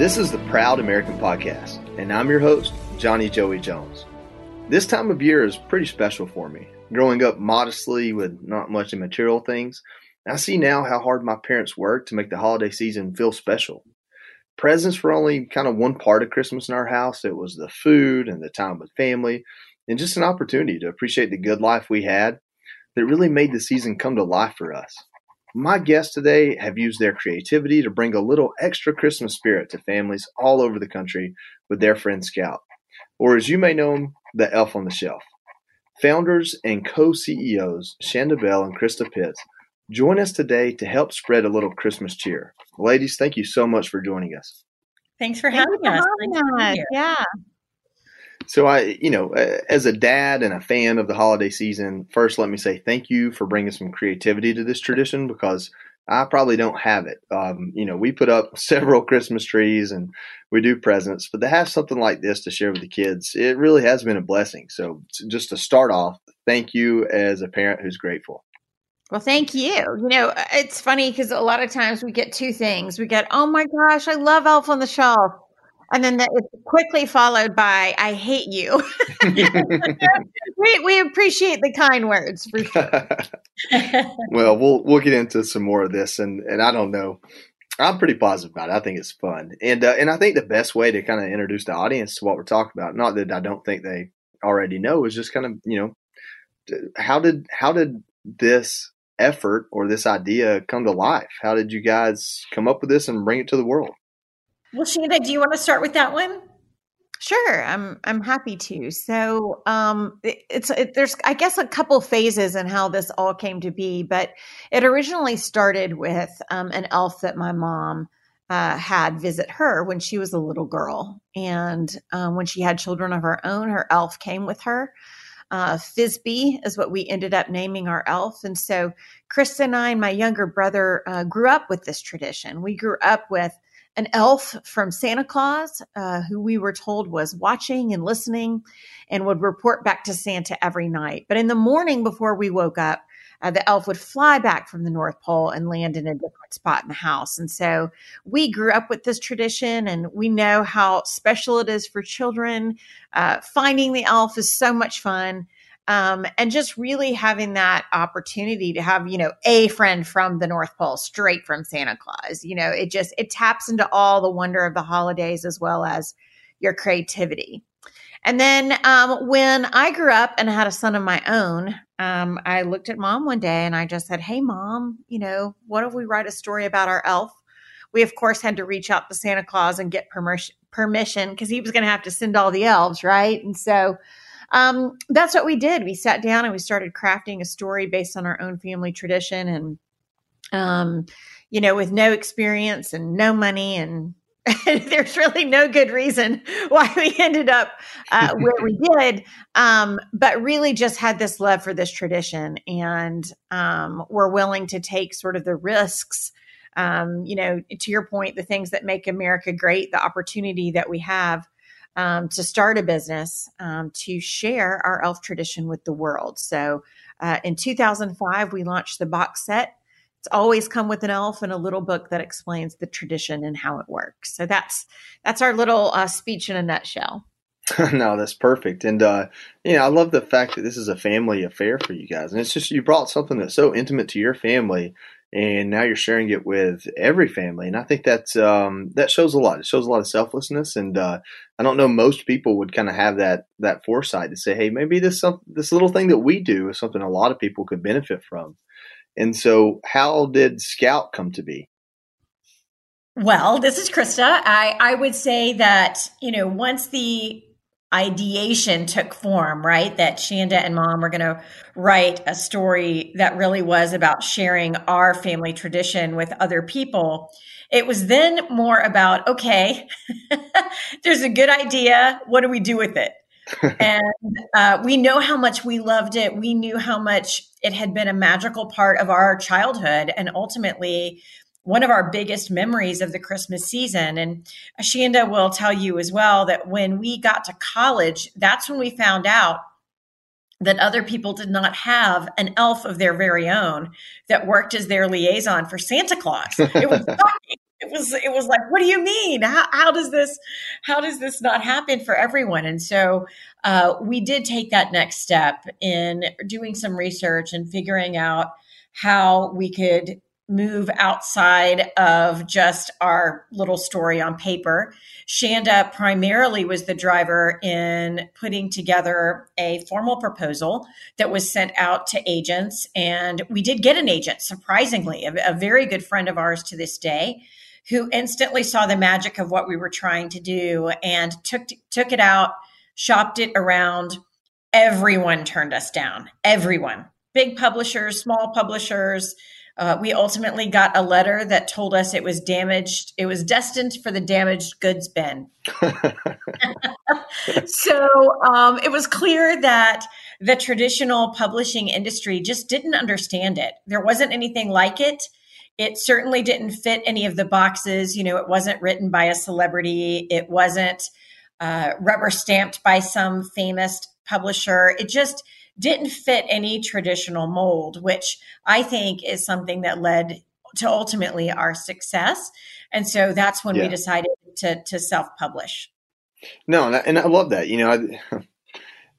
This is the Proud American Podcast, and I'm your host, Johnny Joey Jones. This time of year is pretty special for me. Growing up modestly with not much in material things, I see now how hard my parents worked to make the holiday season feel special. Presents were only kind of one part of Christmas in our house. It was the food and the time with family, and just an opportunity to appreciate the good life we had that really made the season come to life for us. My guests today have used their creativity to bring a little extra Christmas spirit to families all over the country with their friend Scout, or as you may know him, the Elf on the Shelf. Founders and co CEOs Chanda Bell and Christa Pitts join us today to help spread a little Christmas cheer. Ladies, thank you so much for joining us. Thanks for having us. us. Yeah. So I, you know, as a dad and a fan of the holiday season, first let me say thank you for bringing some creativity to this tradition because I probably don't have it. Um, you know, we put up several Christmas trees and we do presents, but to have something like this to share with the kids, it really has been a blessing. So just to start off, thank you as a parent who's grateful. Well, thank you. You know, it's funny because a lot of times we get two things. We get, oh my gosh, I love Elf on the Shelf and then it's quickly followed by "I hate you." we we appreciate the kind words for sure. well, we'll we'll get into some more of this, and and I don't know. I'm pretty positive about it. I think it's fun, and uh, and I think the best way to kind of introduce the audience to what we're talking about, not that I don't think they already know, is just kind of you know how did how did this effort or this idea come to life? How did you guys come up with this and bring it to the world? Well, Chanda, do you want to start with that one? Sure, I'm I'm happy to. So, um, it, it's it, there's I guess a couple phases in how this all came to be, but it originally started with um, an elf that my mom uh, had visit her when she was a little girl, and um, when she had children of her own, her elf came with her. Uh, Fizby is what we ended up naming our elf, and so Chris and I and my younger brother uh, grew up with this tradition. We grew up with an elf from Santa Claus, uh, who we were told was watching and listening and would report back to Santa every night. But in the morning before we woke up, uh, the elf would fly back from the North Pole and land in a different spot in the house. And so we grew up with this tradition and we know how special it is for children. Uh, finding the elf is so much fun um, and just really having that opportunity to have you know a friend from the north pole straight from santa claus you know it just it taps into all the wonder of the holidays as well as your creativity. And then um, when i grew up and had a son of my own um, i looked at mom one day and i just said hey mom you know what if we write a story about our elf? We of course had to reach out to santa claus and get permission permission because he was going to have to send all the elves right? And so um, that's what we did. We sat down and we started crafting a story based on our own family tradition and, um, you know, with no experience and no money and there's really no good reason why we ended up uh, where we did, um, but really just had this love for this tradition and um, we're willing to take sort of the risks. Um, you know, to your point, the things that make America great, the opportunity that we have um, to start a business um, to share our elf tradition with the world. So uh, in 2005, we launched the box set. It's always come with an elf and a little book that explains the tradition and how it works. So that's that's our little uh, speech in a nutshell. no, that's perfect. And, uh, you know, I love the fact that this is a family affair for you guys. And it's just, you brought something that's so intimate to your family and now you're sharing it with every family. And i think that's um, that shows a lot. It shows a lot of selflessness. And uh, i don't know most people would kind of have that that foresight to say hey maybe this some, this little thing that we do is something a lot of people could benefit from. And so how did scout come to be? Well this is christa. I i would say that you know once the ideation took form, right? That Chanda and mom were going to write a story that really was about sharing our family tradition with other people. It was then more about, okay, there's a good idea. What do we do with it? and uh, we know how much we loved it. We knew how much it had been a magical part of our childhood. And ultimately, one of our biggest memories of the Christmas season. And Chanda will tell you as well that when we got to college, that's when we found out that other people did not have an elf of their very own that worked as their liaison for Santa Claus. It was shocking. It was it was like, what do you mean? How, how does this how does this not happen for everyone? And so uh, we did take that next step in doing some research and figuring out how we could move outside of just our little story on paper. Chanda primarily was the driver in putting together a formal proposal that was sent out to agents. And we did get an agent, surprisingly, a, a very good friend of ours to this day. Who instantly saw the magic of what we were trying to do and took took it out, shopped it around. Everyone turned us down. Everyone, big publishers, small publishers, uh, we ultimately got a letter that told us it was damaged. It was destined for the damaged goods bin. so um, it was clear that the traditional publishing industry just didn't understand it. There wasn't anything like it. It certainly didn't fit any of the boxes. You know, it wasn't written by a celebrity. It wasn't uh, rubber stamped by some famous publisher. It just didn't fit any traditional mold, which I think is something that led to ultimately our success. And so that's when yeah. we decided to to self publish. No, and I, and I, love that. You know,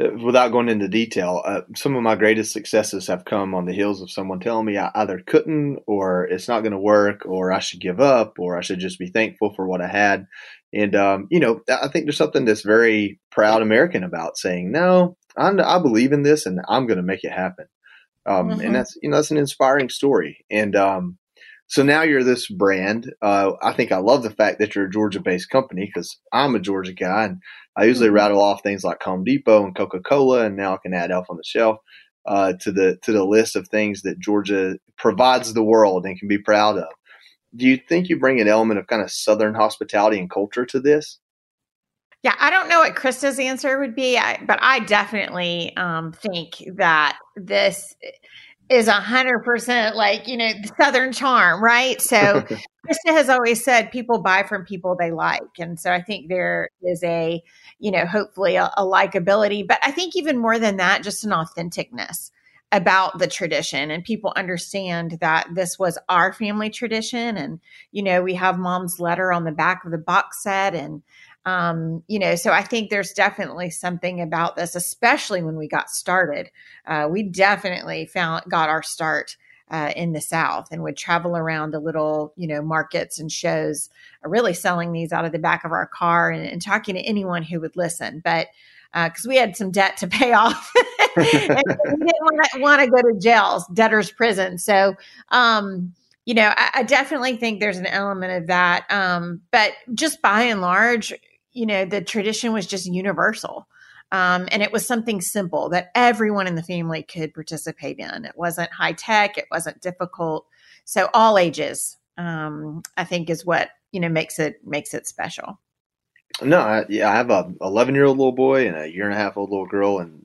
I, without going into detail, uh, some of my greatest successes have come on the heels of someone telling me I either couldn't, or it's not going to work, or I should give up, or I should just be thankful for what I had. And um, you know, I think there's something that's very proud American about saying, "No, I'm, i believe in this, and I'm going to make it happen." Um, mm-hmm. And that's you know that's an inspiring story. And um, so now you're this brand. Uh, I think I love the fact that you're a Georgia-based company because I'm a Georgia guy, and I usually mm-hmm. rattle off things like Home Depot and Coca-Cola, and now I can add Elf on the Shelf uh, to the to the list of things that Georgia provides the world and can be proud of do you think you bring an element of kind of Southern hospitality and culture to this? Yeah, I don't know what Christa's answer would be, but I definitely um, think that this is a hundred percent like you know the Southern charm, right? So Christa has always said people buy from people they like, and so I think there is a you know hopefully a, a likability, but I think even more than that, just an authenticness about the tradition and people understand that this was our family tradition and you know we have mom's letter on the back of the box set and um, you know so i think there's definitely something about this especially when we got started uh, we definitely found got our start uh, in the south and would travel around the little you know markets and shows uh, really selling these out of the back of our car and, and talking to anyone who would listen but because uh, we had some debt to pay off. we didn't want to go to jails, debtor's prison. So, um, you know, I, I, definitely think there's an element of that. Um, but just by and large, you know, the tradition was just universal. Um, and it was something simple that everyone in the family could participate in. It wasn't high tech, it wasn't difficult. So all ages, um, I think, is what you know makes it makes it special. No, I, yeah, I have a 11 year old little boy and a year and a half old little girl, and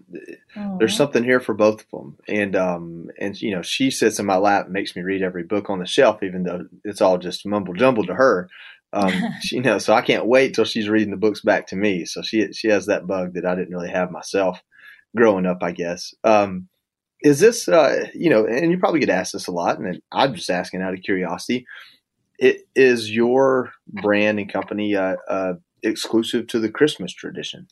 Aww. there's something here for both of them. And um, and you know, she sits in my lap and makes me read every book on the shelf, even though it's all just mumble jumble to her. Um, she, you know, so I can't wait till she's reading the books back to me. So she she has that bug that I didn't really have myself growing up, I guess. Um, is this, uh, you know, and you probably get asked this a lot, and I'm just asking out of curiosity. It is your brand and company uh, uh, exclusive to the Christmas tradition?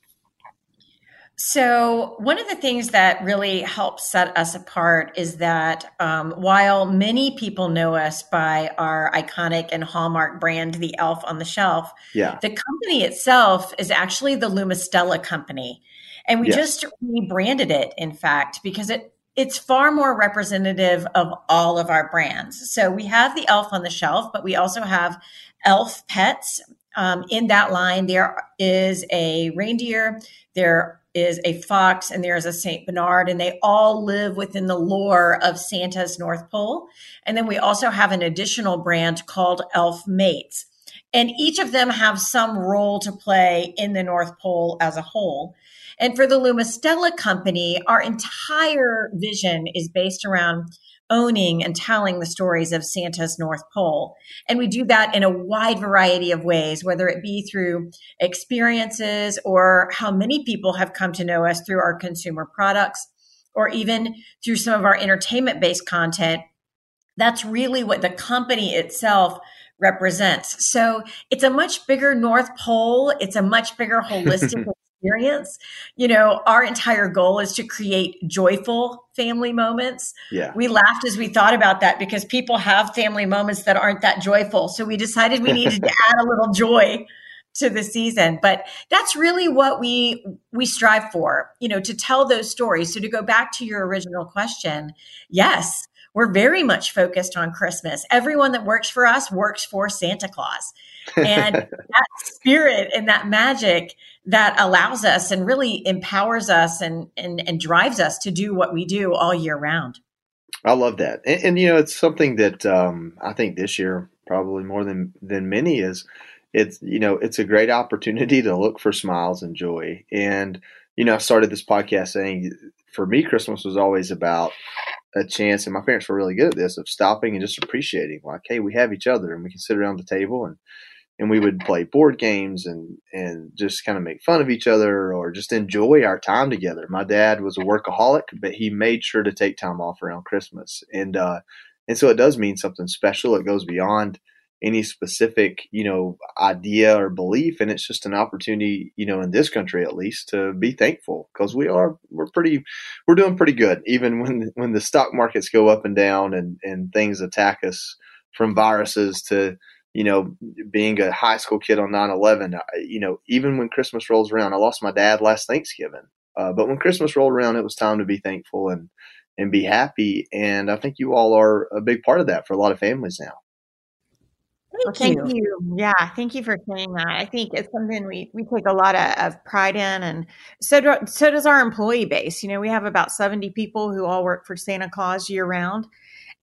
So, one of the things that really helps set us apart is that um, while many people know us by our iconic and hallmark brand, the Elf on the Shelf, yeah. the company itself is actually the Lumistella Company. And we yes. just rebranded it, in fact, because it it's far more representative of all of our brands. So we have the elf on the shelf, but we also have elf pets um, in that line, there is a reindeer, there is a fox, and there is a St. Bernard, and they all live within the lore of Santa's North Pole. And then we also have an additional brand called Elf Mates. And each of them have some role to play in the North Pole as a whole. And for the Lumistella company, our entire vision is based around owning and telling the stories of Santa's North Pole. And we do that in a wide variety of ways, whether it be through experiences or how many people have come to know us through our consumer products, or even through some of our entertainment based content. That's really what the company itself represents. So it's a much bigger North Pole. It's a much bigger holistic experience. You know, our entire goal is to create joyful family moments. Yeah. We laughed as we thought about that because people have family moments that aren't that joyful. So we decided we needed to add a little joy to the season but that's really what we we strive for you know to tell those stories so to go back to your original question yes we're very much focused on Christmas. Everyone that works for us works for Santa Claus. And that spirit and that magic that allows us and really empowers us and, and, and drives us to do what we do all year round. I love that. And, and you know, it's something that um, I think this year, probably more than, than many, is it's, you know, it's a great opportunity to look for smiles and joy. And, you know, I started this podcast saying for me, Christmas was always about a chance, and my parents were really good at this of stopping and just appreciating, like, hey, we have each other, and we can sit around the table and and we would play board games and and just kind of make fun of each other or just enjoy our time together. My dad was a workaholic, but he made sure to take time off around Christmas, and uh, and so it does mean something special. It goes beyond any specific, you know, idea or belief. And it's just an opportunity, you know, in this country at least to be thankful because we are, we're pretty, we're doing pretty good. Even when, when the stock markets go up and down and, and things attack us from viruses to, you know, being a high school kid on 9 11, you know, even when Christmas rolls around, I lost my dad last Thanksgiving. Uh, but when Christmas rolled around, it was time to be thankful and, and be happy. And I think you all are a big part of that for a lot of families now. Thank, well, thank you. you. Yeah, thank you for saying that. I think it's something we, we take a lot of, of pride in, and so do, so does our employee base. You know, we have about seventy people who all work for Santa Claus year round,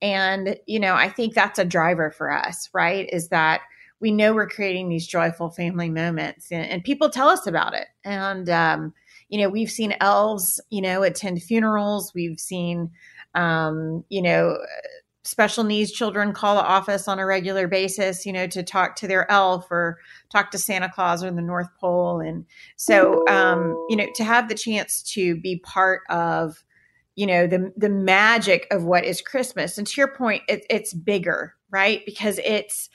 and you know, I think that's a driver for us. Right? Is that we know we're creating these joyful family moments, and, and people tell us about it, and um, you know, we've seen elves, you know, attend funerals. We've seen, um, you know special needs children call the office on a regular basis, you know, to talk to their elf or talk to Santa Claus or the North Pole. And so, um, you know, to have the chance to be part of, you know, the the magic of what is Christmas. And to your point, it, it's bigger, right? Because it's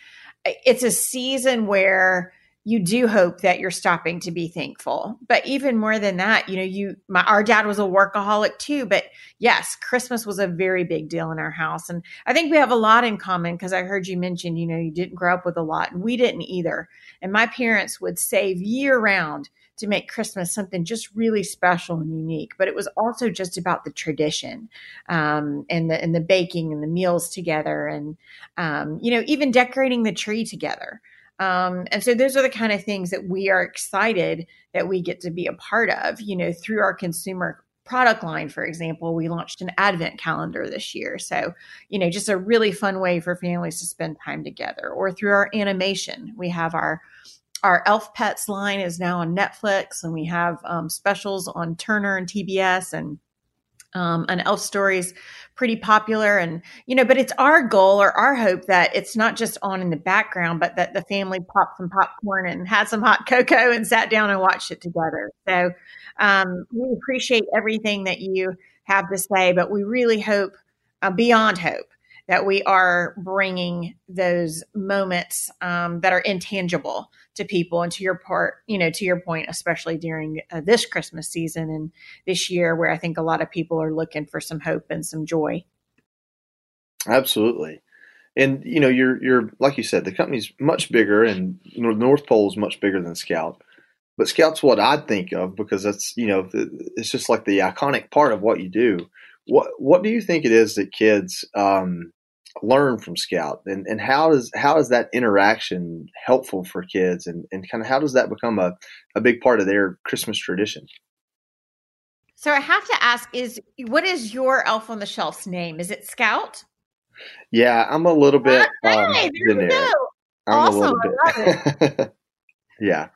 it's a season where you do hope that you're stopping to be thankful. But even more than that, you know, you my our dad was a workaholic too, but yes, Christmas was a very big deal in our house. And I think we have a lot in common because I heard you mention, you know, you didn't grow up with a lot and we didn't either. And my parents would save year round to make Christmas something just really special and unique. But it was also just about the tradition um, and the and the baking and the meals together, and um, you know even decorating the tree together. Um, and so those are the kind of things that we are excited that we get to be a part of, you know, through our consumer product line, for example, we launched an advent calendar this year. So, you know, just a really fun way for families to spend time together. Or through our animation, we have our our Elf Pets line is now on Netflix, and we have um, specials on Turner and TBS and um, and Elf is pretty popular and you know but it's our goal or our hope that it's not just on in the background but that the family popped some popcorn and had some hot cocoa and sat down and watched it together. So um, we appreciate everything that you have to say but we really hope uh, beyond hope that we are bringing those moments um, that are intangible to people and to your part you know to your point especially during uh, this christmas season and this year where i think a lot of people are looking for some hope and some joy. Absolutely. And you know you're you're like you said the company's much bigger and north pole is much bigger than scout. But scout's what i'd think of because that's you know it's just like the iconic part of what you do. What what do you think it is that kids um, learn from Scout, and and how does how is that interaction helpful for kids, and and kind of how does that become a a big part of their Christmas tradition? So I have to ask: is what is your Elf on the Shelf's name? Is it Scout? Yeah, I'm a little bit. Um, there we go. I'm awesome. I love it. yeah.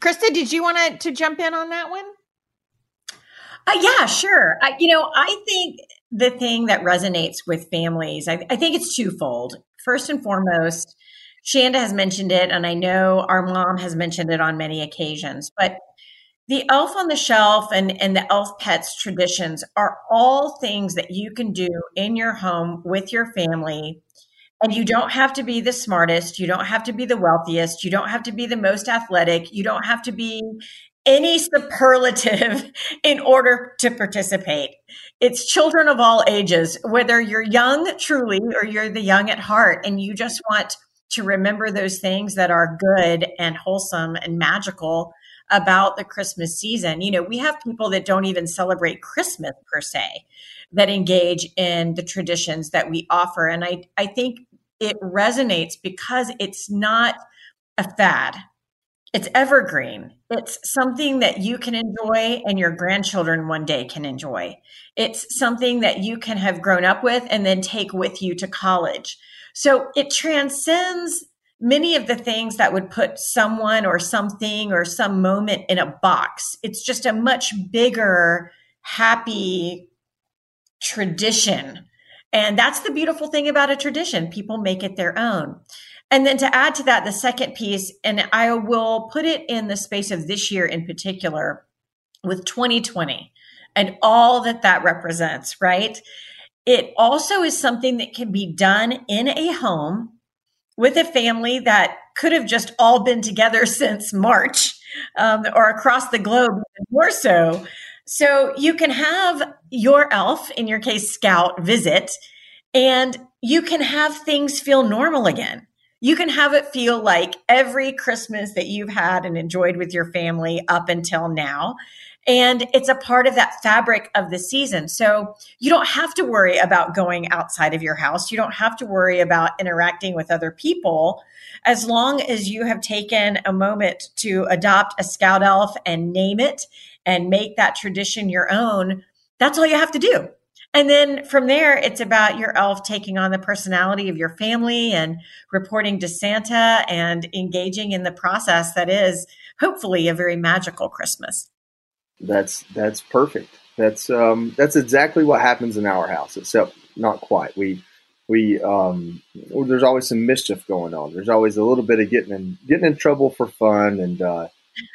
Christa, did you want to to jump in on that one? Uh, yeah, sure. I, you know, I think the thing that resonates with families, I, I think it's twofold. First and foremost, Chanda has mentioned it, and I know our mom has mentioned it on many occasions, but the elf on the shelf and, and the elf pets traditions are all things that you can do in your home with your family And you don't have to be the smartest. You don't have to be the wealthiest. You don't have to be the most athletic. You don't have to be any superlative in order to participate. It's children of all ages, whether you're young truly or you're the young at heart, and you just want to remember those things that are good and wholesome and magical about the Christmas season. You know, we have people that don't even celebrate Christmas per se that engage in the traditions that we offer. And I, I think it resonates because it's not a fad. It's evergreen. It's something that you can enjoy and your grandchildren one day can enjoy. It's something that you can have grown up with and then take with you to college. So it transcends many of the things that would put someone or something or some moment in a box. It's just a much bigger, happy tradition. And that's the beautiful thing about a tradition. People make it their own. And then to add to that, the second piece, and I will put it in the space of this year in particular with 2020 and all that that represents, right? It also is something that can be done in a home with a family that could have just all been together since March um, or across the globe, more so. So you can have your elf, in your case, scout, visit, and you can have things feel normal again. You can have it feel like every Christmas that you've had and enjoyed with your family up until now. And it's a part of that fabric of the season. So you don't have to worry about going outside of your house. You don't have to worry about interacting with other people as long as you have taken a moment to adopt a scout elf and name it and make that tradition your own. That's all you have to do. And then from there, it's about your elf taking on the personality of your family and reporting to Santa and engaging in the process that is hopefully a very magical Christmas. That's that's perfect. That's um, that's exactly what happens in our house, except not quite. We we um, there's always some mischief going on. There's always a little bit of getting in getting in trouble for fun and uh,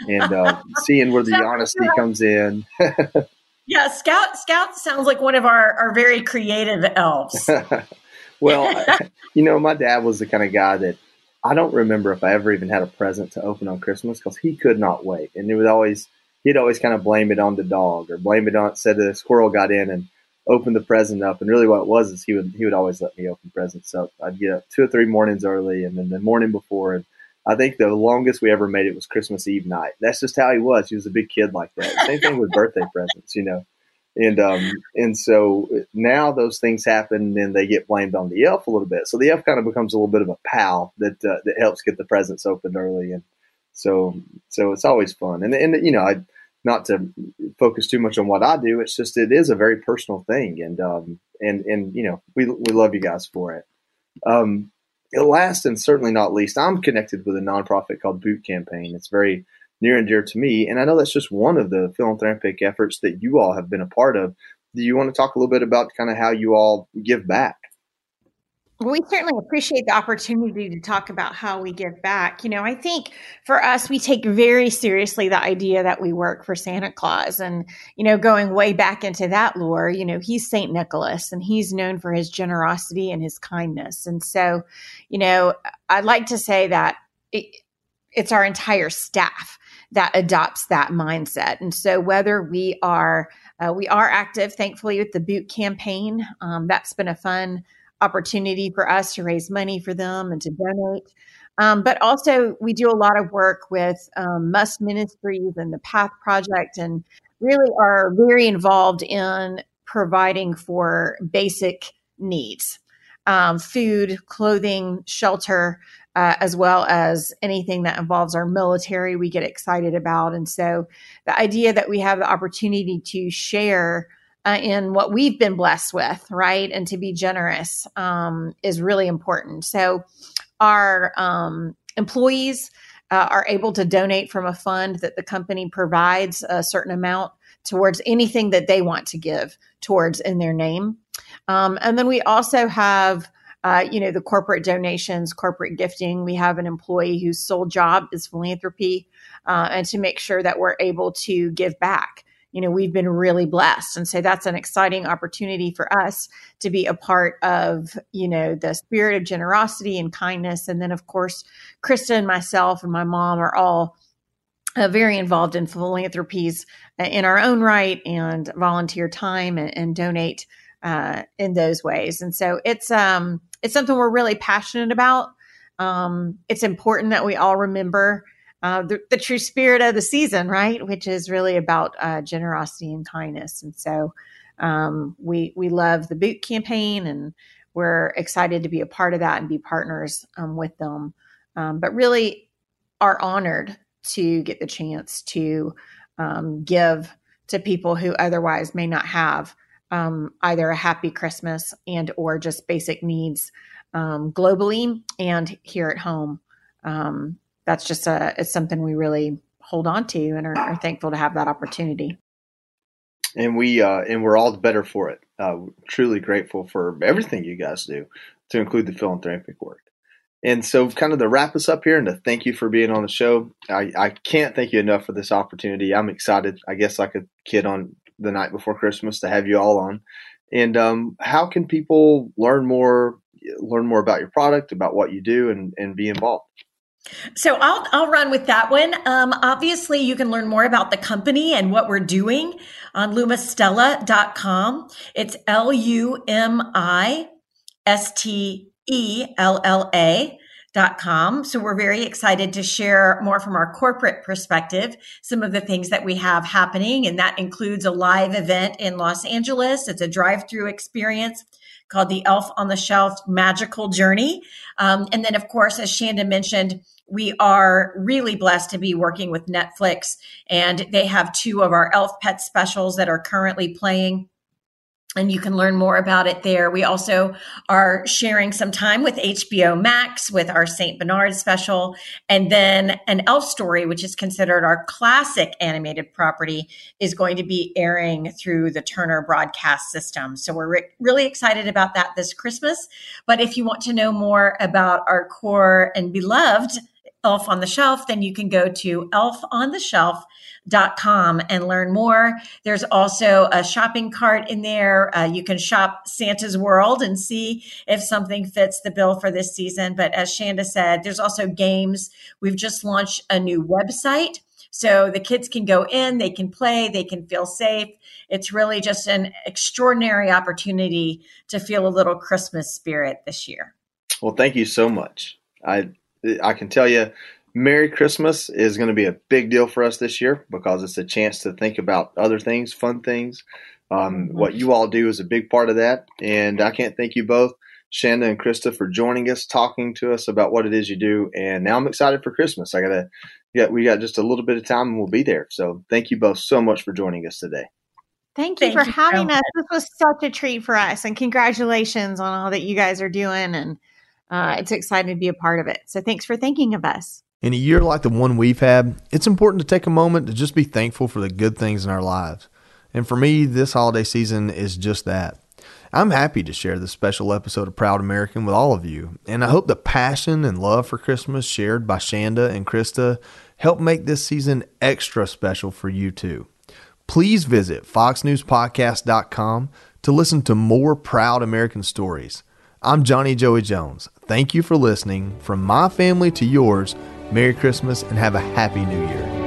and uh, seeing where the honesty comes in. yeah, Scout Scout sounds like one of our our very creative elves. well, you know, my dad was the kind of guy that I don't remember if I ever even had a present to open on Christmas because he could not wait, and it was always he'd always kind of blame it on the dog or blame it on said the squirrel got in and opened the present up. And really, what it was is he would he would always let me open presents. So I'd get up two or three mornings early, and then the morning before. And I think the longest we ever made it was Christmas Eve night. That's just how he was. He was a big kid like that. Same thing with birthday presents, you know. And um, and so now those things happen, and they get blamed on the elf a little bit. So the elf kind of becomes a little bit of a pal that uh, that helps get the presents opened early, and so so it's always fun. And and you know I not to focus too much on what I do. It's just it is a very personal thing, and um, and and you know we we love you guys for it. Um, last and certainly not least, I'm connected with a nonprofit called Boot Campaign. It's very near and dear to me, and I know that's just one of the philanthropic efforts that you all have been a part of. Do you want to talk a little bit about kind of how you all give back? We certainly appreciate the opportunity to talk about how we give back. You know, I think for us, we take very seriously the idea that we work for Santa Claus. And, you know, going way back into that lore, you know, he's St. Nicholas and he's known for his generosity and his kindness. And so, you know, I'd like to say that it, it's our entire staff that adopts that mindset. And so, whether we are uh, we are active, thankfully, with the boot campaign. Um, that's been a fun opportunity for us to raise money for them and to donate. Um, but also, we do a lot of work with um, Must Ministries and the Path Project, and really are very involved in providing for basic needs um, food, clothing, shelter, uh, as well as anything that involves our military, we get excited about. And so, the idea that we have the opportunity to share uh, in what we've been blessed with, right? And to be generous um, is really important. So, our um, employees uh, are able to donate from a fund that the company provides a certain amount towards anything that they want to give towards in their name. Um, and then we also have uh, you know, the corporate donations, corporate gifting. We have an employee whose sole job is philanthropy, uh, and to make sure that we're able to give back you know, we've been really blessed. And so that's an exciting opportunity for us to be a part of, you know, the spirit of generosity and kindness. And then, of course, Christa and myself and my mom are all uh, very involved in philanthropies uh, in our own right and volunteer time and, and donate uh, in those ways. And so it's um, it's something we're really passionate about. Um, it's important that we all remember uh, the, the, true spirit of the season, right? Which is really about uh, generosity and kindness. And so um, we we love the boot campaign, and we're excited to be a part of that and be partners um, with them. Um, but really, are honored to get the chance to um, give to people who otherwise may not have um, either a happy Christmas and or just basic needs um, globally and here at home. Um, that's just a it's something we really hold on to and are, are thankful to have that opportunity. And we uh, and we're all the better for it. Uh, truly grateful for everything you guys do, to include the philanthropic work. And so, kind of to wrap us up here and to thank you for being on the show, I, I can't thank you enough for this opportunity. I'm excited, I guess, like a kid on the night before Christmas to have you all on. And um, how can people learn more, learn more about your product, about what you do, and, and be involved? So I'll I'll run with that one. Um, obviously, you can learn more about the company and what we're doing on lumistella.com. It's L U M I S T E L L A Dot Com. So we're very excited to share more from our corporate perspective, some of the things that we have happening. And that includes a live event in Los Angeles. It's a drive through experience called the Elf on the Shelf Magical Journey. Um, and then, of course, as Chanda mentioned, we are really blessed to be working with Netflix, and they have two of our Elf Pet specials that are currently playing and you can learn more about it there. We also are sharing some time with HBO Max with our St. Bernard special, and then an Elf story, which is considered our classic animated property, is going to be airing through the Turner broadcast system. So we're re- really excited about that this Christmas. But if you want to know more about our core and beloved Elf on the Shelf, then you can go to elfontheshelf.com and learn more. There's also a shopping cart in there. Uh, you can shop Santa's World and see if something fits the bill for this season. But as Chanda said, there's also games. We've just launched a new website. So the kids can go in, they can play, they can feel safe. It's really just an extraordinary opportunity to feel a little Christmas spirit this year. Well, thank you so much. I I can tell you, Merry Christmas is going to be a big deal for us this year because it's a chance to think about other things, fun things. Um, mm-hmm. What you all do is a big part of that. And I can't thank you both, Chanda and Christa, for joining us, talking to us about what it is you do. And now I'm excited for Christmas. I got to, yeah, we got just a little bit of time and we'll be there. So thank you both so much for joining us today. Thank you Thank for you having so us. This was such a treat for us. And congratulations on all that you guys are doing. And uh, it's exciting to be a part of it. So thanks for thinking of us. In a year like the one we've had, it's important to take a moment to just be thankful for the good things in our lives. And for me, this holiday season is just that. I'm happy to share this special episode of Proud American with all of you, and I hope the passion and love for Christmas shared by Chanda and Christa help make this season extra special for you too. Please visit foxnewspodcast.com to listen to more Proud American stories. I'm Johnny Joey Jones. Thank you for listening. From my family to yours, Merry Christmas and have a Happy New Year.